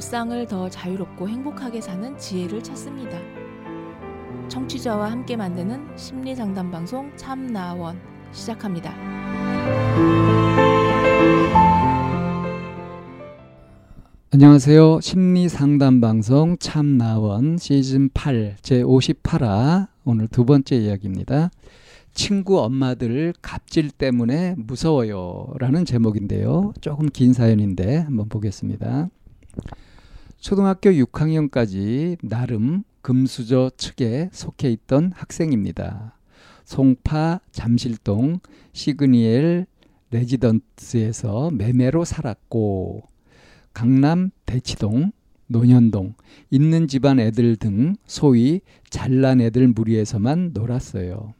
일상을 더 자유롭고 행복하게 사는 지혜를 찾습니다. 청취자와 함께 만드는 심리 상담 방송 참나원 시작합니다. 안녕하세요. 심리 상담 방송 참나원 시즌 8 제 58화 오늘 두 번째 이야기입니다. 친구 엄마들 갑질 때문에 무서워요. 라는 제목인데요. 조금 긴 사연인데 한번 보겠습니다. 초등학교 6학년까지 나름 금수저 측에 속해 있던 학생입니다. 송파 잠실동 시그니엘 레지던스에서 매매로 살았고 강남 대치동 논현동 있는 집안 애들 등 소위 잘난 애들 무리에서만 놀았어요.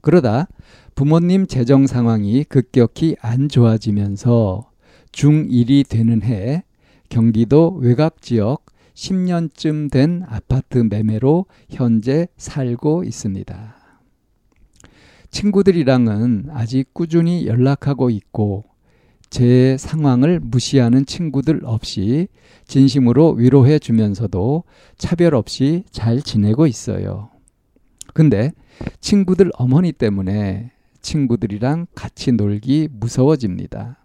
그러다 부모님 재정 상황이 급격히 안 좋아지면서 중1이 되는 해 경기도 외곽 지역 10년쯤 된 아파트 매매로 현재 살고 있습니다. 친구들이랑은 아직 꾸준히 연락하고 있고 제 상황을 무시하는 친구들 없이 진심으로 위로해 주면서도 차별 없이 잘 지내고 있어요. 근데 친구들 어머니 때문에 친구들이랑 같이 놀기 무서워집니다.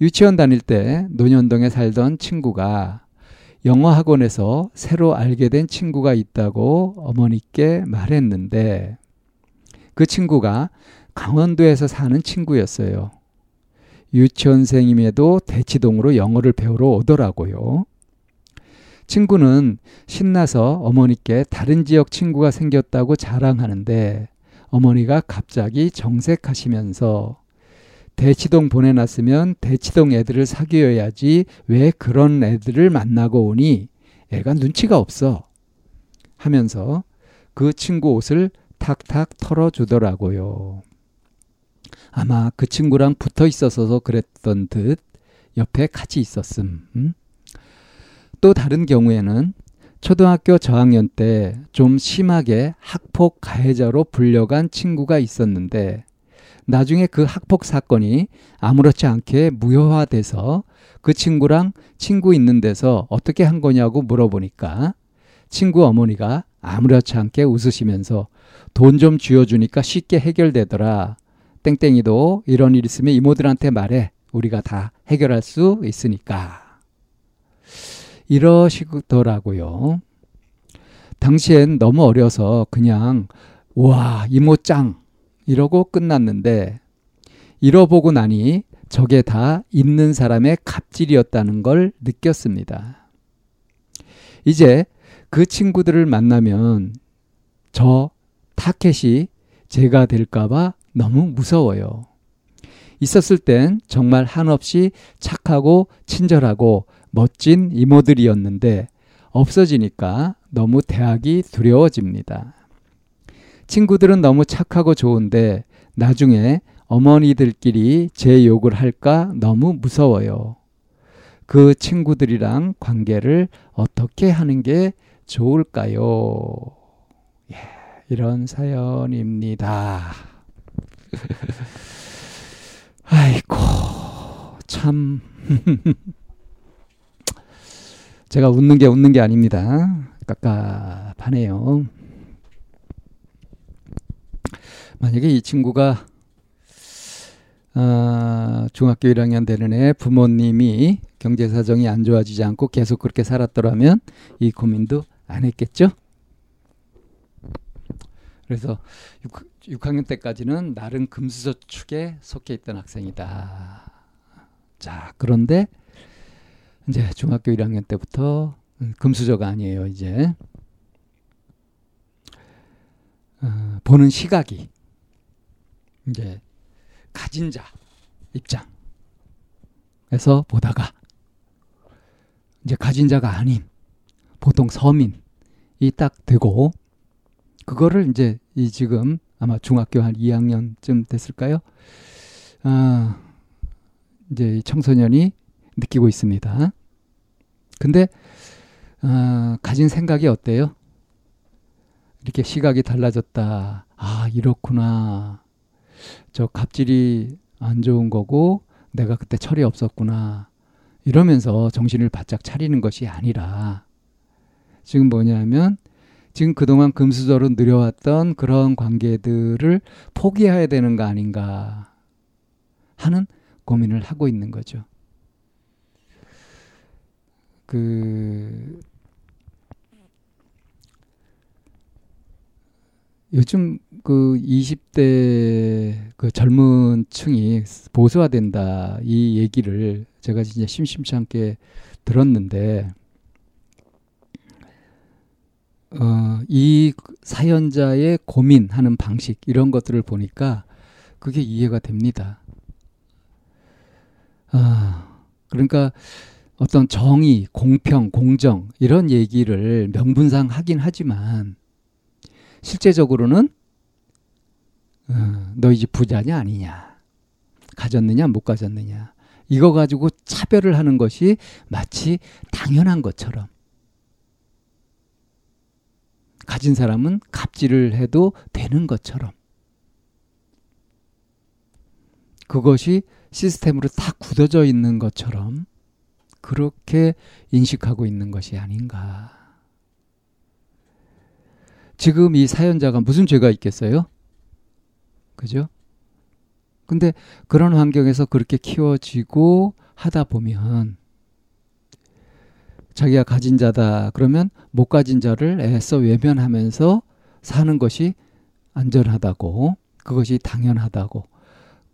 유치원 다닐 때 논현동에 살던 친구가 영어 학원에서 새로 알게 된 친구가 있다고 어머니께 말했는데 그 친구가 강원도에서 사는 친구였어요. 유치원생임에도 대치동으로 영어를 배우러 오더라고요. 친구는 신나서 어머니께 다른 지역 친구가 생겼다고 자랑하는데 어머니가 갑자기 정색하시면서 대치동 보내놨으면 대치동 애들을 사귀어야지 왜 그런 애들을 만나고 오니 애가 눈치가 없어 하면서 그 친구 옷을 탁탁 털어주더라고요. 아마 그 친구랑 붙어 있어서 그랬던 듯 옆에 같이 있었음. 음? 또 다른 경우에는 초등학교 저학년 때 좀 심하게 학폭 가해자로 불려간 친구가 있었는데 나중에 그 학폭 사건이 아무렇지 않게 무효화돼서 그 친구랑 친구 있는 데서 어떻게 한 거냐고 물어보니까 친구 어머니가 아무렇지 않게 웃으시면서 돈 좀 쥐어주니까 쉽게 해결되더라. 땡땡이도 이런 일 있으면 이모들한테 말해. 우리가 다 해결할 수 있으니까. 이러시더라고요. 당시엔 너무 어려서 그냥 와 이모 짱 이러고 끝났는데 잃어보고 나니 저게 다 있는 사람의 갑질이었다는 걸 느꼈습니다. 이제 그 친구들을 만나면 저 타켓이 제가 될까봐 너무 무서워요. 있었을 땐 정말 한없이 착하고 친절하고 멋진 이모들이었는데 없어지니까 너무 대학이 두려워집니다. 친구들은 너무 착하고 좋은데 나중에 어머니들끼리 제 욕을 할까 너무 무서워요. 그 친구들이랑 관계를 어떻게 하는 게 좋을까요? 예, 이런 사연입니다. 아이고, 참. 제가 웃는 게 웃는 게 아닙니다. 깝깝하네요. 만약에 이 친구가 어, 중학교 1학년 되는 해 부모님이 경제 사정이 안 좋아지지 않고 계속 그렇게 살았더라면 이 고민도 안 했겠죠? 그래서 6, 6학년 때까지는 나름 금수저축에 속해 있던 학생이다. 자, 그런데 이제 중학교 1학년 때부터 금수저가 아니에요, 이제. 어, 보는 시각이 이제 가진 자 입장에서 보다가 이제 가진 자가 아닌 보통 서민이 딱 되고 그거를 이제 이 지금 아마 중학교 한 2학년쯤 됐을까요? 아, 이제 청소년이 느끼고 있습니다. 근데 아, 가진 생각이 어때요? 이렇게 시각이 달라졌다. 아, 이렇구나. 저 갑질이 안 좋은 거고 내가 그때 철이 없었구나. 이러면서 정신을 바짝 차리는 것이 아니라 지금 뭐냐면 지금 그동안 금수저로 느려왔던 그런 관계들을 포기해야 되는 거 아닌가 하는 고민을 하고 있는 거죠. 그 요즘 그 20대 그 젊은 층이 보수화된다 이 얘기를 제가 진짜 심심치 않게 들었는데 어, 이 사연자의 고민하는 방식 이런 것들을 보니까 그게 이해가 됩니다. 아, 그러니까 어떤 정의, 공평, 공정 이런 얘기를 명분상 하긴 하지만 실제적으로는 어, 너 이제 부자냐 아니냐. 가졌느냐 못 가졌느냐. 이거 가지고 차별을 하는 것이 마치 당연한 것처럼. 가진 사람은 갑질을 해도 되는 것처럼. 그것이 시스템으로 다 굳어져 있는 것처럼 그렇게 인식하고 있는 것이 아닌가. 지금 이 사연자가 무슨 죄가 있겠어요? 그죠? 근데 그런 환경에서 그렇게 키워지고 하다 보면 자기가 가진 자다 그러면 못 가진 자를 애써 외면하면서 사는 것이 안전하다고 그것이 당연하다고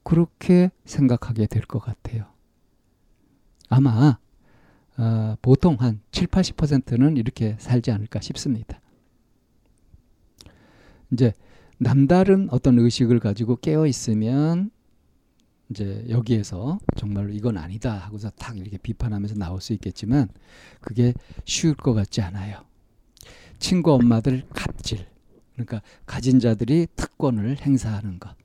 그렇게 생각하게 될 것 같아요. 아마 어, 보통 한 7, 80%는 이렇게 살지 않을까 싶습니다. 이제 남다른 어떤 의식을 가지고 깨어 있으면 이제 여기에서 정말로 이건 아니다 하고서 탁 이렇게 비판하면서 나올 수 있겠지만 그게 쉬울 것 같지 않아요. 친구 엄마들 갑질. 그러니까 가진 자들이 특권을 행사하는 것.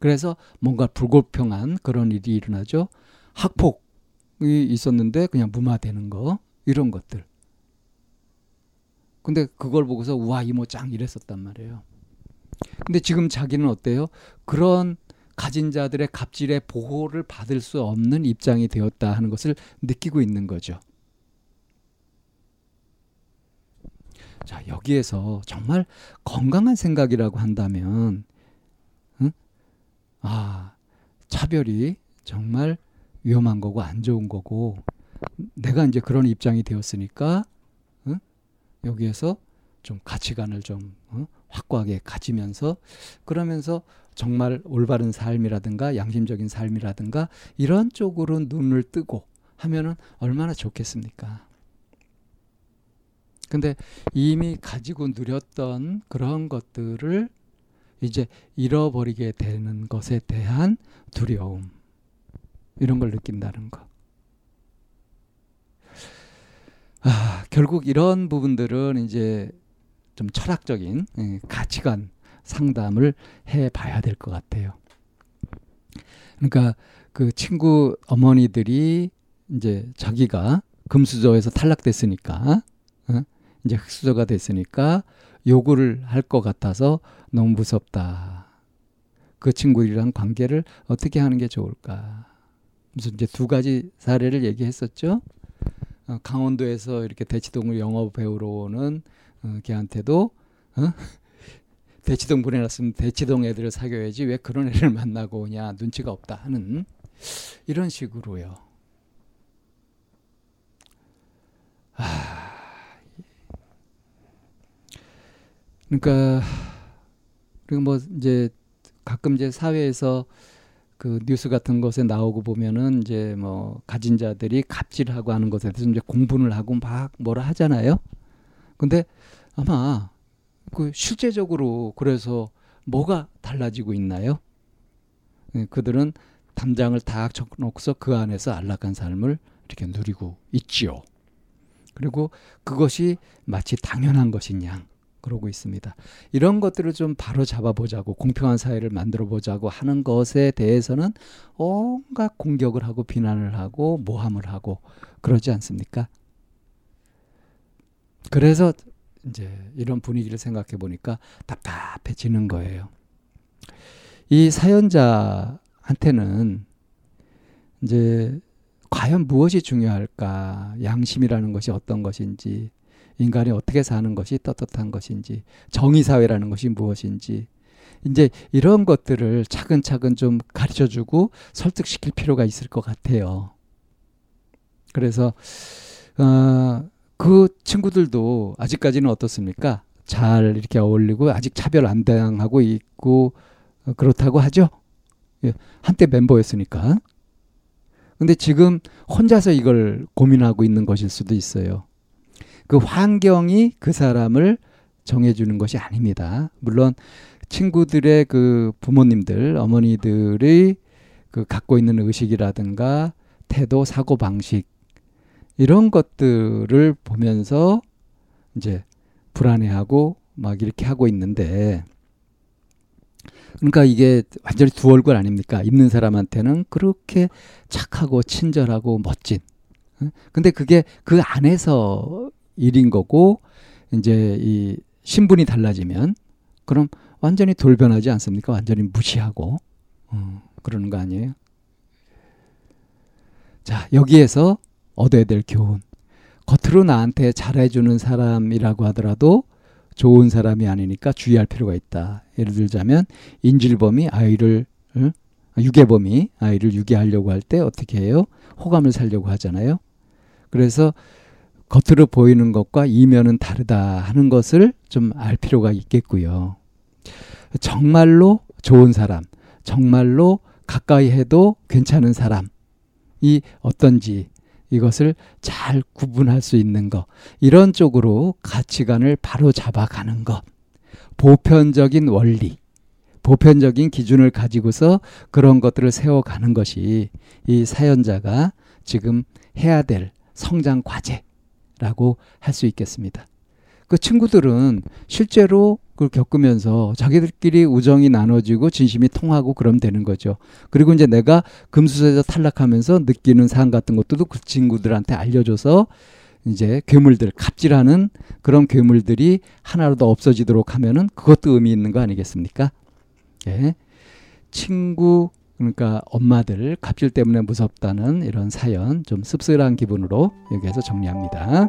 그래서 뭔가 불공평한 그런 일이 일어나죠. 학폭이 있었는데 그냥 무마되는 거. 이런 것들. 근데 그걸 보고서 우와 이모 짱 이랬었단 말이에요. 근데 지금 자기는 어때요? 그런 가진 자들의 갑질의 보호를 받을 수 없는 입장이 되었다 하는 것을 느끼고 있는 거죠. 자, 여기에서 정말 건강한 생각이라고 한다면, 응? 아, 차별이 정말 위험한 거고 안 좋은 거고, 내가 이제 그런 입장이 되었으니까, 응? 여기에서 좀 가치관을 좀 어? 확고하게 가지면서 그러면서 정말 올바른 삶이라든가 양심적인 삶이라든가 이런 쪽으로 눈을 뜨고 하면은 얼마나 좋겠습니까? 근데 이미 가지고 누렸던 그런 것들을 이제 잃어버리게 되는 것에 대한 두려움 이런 걸 느낀다는 거. 아, 결국 이런 부분들은 이제 좀 철학적인 예, 가치관 상담을 해 봐야 될 것 같아요. 그러니까 그 친구 어머니들이 이제 자기가 금수저에서 탈락됐으니까 어? 이제 흑수저가 됐으니까 요구를 할 것 같아서 너무 무섭다. 그 친구들이랑 관계를 어떻게 하는 게 좋을까? 무슨 이제 두 가지 사례를 얘기했었죠. 어, 강원도에서 이렇게 대치동을 영어 배우러 오는 어, 걔한테도 어? 대치동 보내놨으면 대치동 애들을 사귀어야지 왜 그런 애를 만나고 오냐 눈치가 없다 하는 이런 식으로요. 아, 그러니까 그리고 뭐 이제 가끔 이제 사회에서 그 뉴스 같은 것에 나오고 보면은 이제 뭐 가진 자들이 갑질하고 하는 것에 대해서 이제 공분을 하고 막 뭐라 하잖아요. 근데 아마 그 실제적으로 그래서 뭐가 달라지고 있나요? 네, 그들은 담장을 다 쳐놓고서 그 안에서 안락한 삶을 이렇게 누리고 있지요. 그리고 그것이 마치 당연한 것이냐 그러고 있습니다. 이런 것들을 좀 바로 잡아보자고 공평한 사회를 만들어 보자고 하는 것에 대해서는 온갖 공격을 하고 비난을 하고 모함을 하고 그러지 않습니까? 그래서 이제 이런 분위기를 생각해 보니까 답답해지는 거예요. 이 사연자한테는 이제 과연 무엇이 중요할까? 양심이라는 것이 어떤 것인지, 인간이 어떻게 사는 것이 떳떳한 것인지, 정의사회라는 것이 무엇인지, 이제 이런 것들을 차근차근 좀 가르쳐 주고 설득시킬 필요가 있을 것 같아요. 그래서, 어, 그 친구들도 아직까지는 어떻습니까? 잘 이렇게 어울리고 아직 차별 안 당하고 있고 어, 그렇다고 하죠. 예, 한때 멤버였으니까. 근데 지금 혼자서 이걸 고민하고 있는 것일 수도 있어요. 그 환경이 그 사람을 정해주는 것이 아닙니다. 물론 친구들의 그 부모님들, 어머니들의 그 갖고 있는 의식이라든가 태도, 사고 방식 이런 것들을 보면서 이제 불안해하고 막 이렇게 하고 있는데 그러니까 이게 완전히 두 얼굴 아닙니까? 있는 사람한테는 그렇게 착하고 친절하고 멋진. 근데 그게 그 안에서 일인 거고 이제 이 신분이 달라지면 그럼 완전히 돌변하지 않습니까? 완전히 무시하고 어, 그러는 거 아니에요? 자 여기에서 얻어야 될 교훈. 겉으로 나한테 잘해주는 사람이라고 하더라도 좋은 사람이 아니니까 주의할 필요가 있다. 예를 들자면 인질범이 아이를 응? 유괴범이 아이를 유괴하려고 할 때 어떻게 해요? 호감을 살려고 하잖아요. 그래서 겉으로 보이는 것과 이면은 다르다 하는 것을 좀 알 필요가 있겠고요. 정말로 좋은 사람, 정말로 가까이 해도 괜찮은 사람이 어떤지 이것을 잘 구분할 수 있는 것. 이런 쪽으로 가치관을 바로 잡아가는 것. 보편적인 원리, 보편적인 기준을 가지고서 그런 것들을 세워가는 것이 이 사연자가 지금 해야 될 성장 과제라고 할 수 있겠습니다. 그 친구들은 실제로 그걸 겪으면서 자기들끼리 우정이 나눠지고 진심이 통하고 그럼 되는 거죠. 그리고 이제 내가 금수저에서 탈락하면서 느끼는 삶 같은 것도 그 친구들한테 알려줘서 이제 괴물들 갑질하는 그런 괴물들이 하나라도 없어지도록 하면은 그것도 의미 있는 거 아니겠습니까? 예. 친구 그러니까 엄마들 갑질 때문에 무섭다는 이런 사연 좀 씁쓸한 기분으로 여기에서 정리합니다.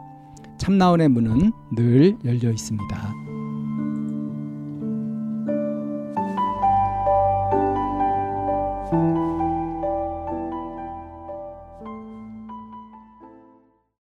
참나원의 문은 늘 열려 있습니다.